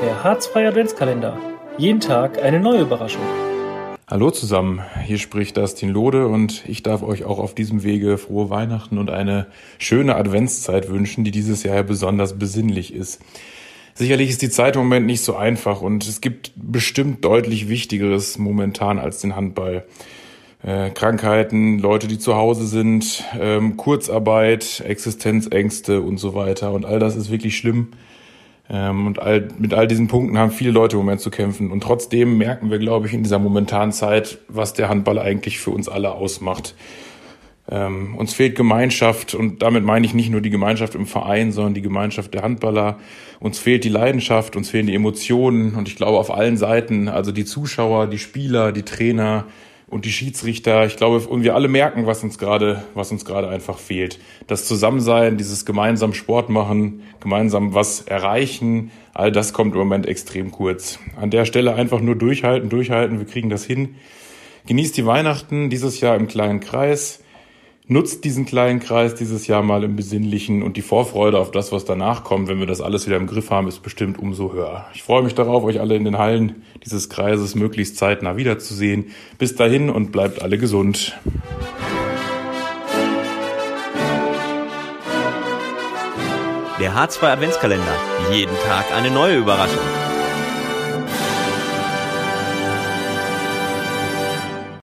Der Harzfreie Adventskalender. Jeden Tag eine neue Überraschung. Hallo zusammen, hier spricht Dustin Lode und ich darf euch auch auf diesem Wege frohe Weihnachten und eine schöne Adventszeit wünschen, die dieses Jahr besonders besinnlich ist. Sicherlich ist die Zeit im Moment nicht so einfach und es gibt bestimmt deutlich Wichtigeres momentan als den Handball. Äh, Krankheiten, Leute, die zu Hause sind, ähm, Kurzarbeit, Existenzängste und so weiter. Und all das ist wirklich schlimm. Ähm, und all, mit all diesen Punkten haben viele Leute im Moment zu kämpfen. Und trotzdem merken wir, glaube ich, in dieser momentanen Zeit, was der Handball eigentlich für uns alle ausmacht. Ähm, uns fehlt Gemeinschaft und damit meine ich nicht nur die Gemeinschaft im Verein, sondern die Gemeinschaft der Handballer. Uns fehlt die Leidenschaft, uns fehlen die Emotionen und ich glaube auf allen Seiten, also die Zuschauer, die Spieler, die Trainer, und die Schiedsrichter. Ich glaube, und wir alle merken, was uns gerade, was uns gerade einfach fehlt. Das Zusammensein, dieses gemeinsam Sport machen, gemeinsam was erreichen, all das kommt im Moment extrem kurz. An der Stelle einfach nur durchhalten, durchhalten. Wir kriegen das hin. Genießt die Weihnachten dieses Jahr im kleinen Kreis. Nutzt diesen kleinen Kreis dieses Jahr mal im Besinnlichen und die Vorfreude auf das, was danach kommt, wenn wir das alles wieder im Griff haben, ist bestimmt umso höher. Ich freue mich darauf, euch alle in den Hallen dieses Kreises möglichst zeitnah wiederzusehen. Bis dahin und bleibt alle gesund. Der H2 Adventskalender. Jeden Tag eine neue Überraschung.